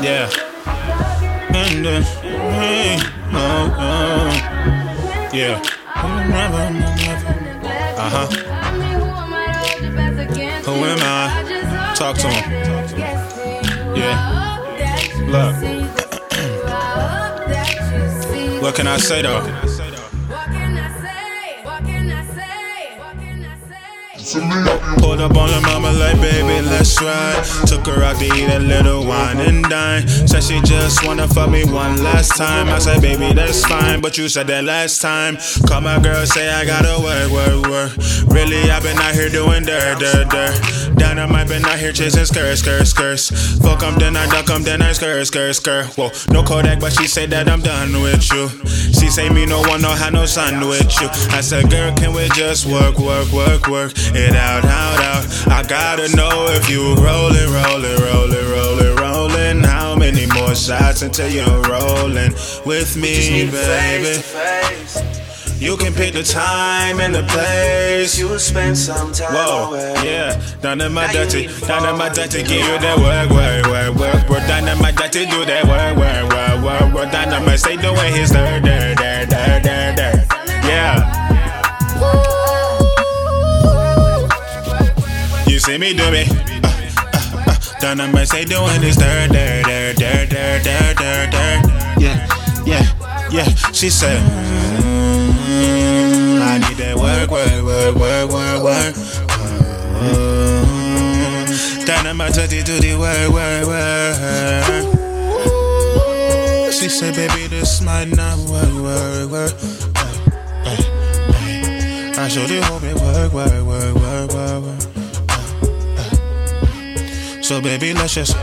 Yeah. And then, hey, oh, oh. Yeah. Uh huh. Who am I? Talk to him. Yeah. Look. What can I say though? Pulled up on the mama like, baby, let's ride. Took her out to eat a little wine and dine. Said she just wanna fuck me one last time. I said, baby, that's fine, but you said that last time. Call my girl, say I gotta work, work, work. Really, I've been out here doing dirt, dirt, dirt. Dynamite been out here chasing skirts, skirts, skirts. Fuck 'em, then I duck 'em, then I skirt, skirt, skirt. Whoa, no Kodak, but she said that I'm done with you. She say me no one, no have no with you. I said, girl, can we just work, work, work, work it out, out, out? I gotta know if you rolling, rolling, rolling, rolling, rolling. How many more shots until you're rolling with me, baby? You can pick the time and the place. You'll spend some time Whoa, away. yeah. Down in my dirty, you need to down in my dirty, give you that work, work, work, work, work. Down in my dirty, do that work, work, work, world, world, dynamite, say the way he's there, there, there, there, there, there, Yeah. You see me do it. Uh, uh, uh. Dynamite, stay doing his dirt, there, there, there, there, there, there, there, Yeah, yeah, yeah. She said. Mm, I need that work, work, work, work, work, work. Mm, dynamite, do the work, work, work. She said, baby, this might not work, work, work. Ay, ay, ay. I showed you hope it work, work, work, work, work, work. So baby, let's just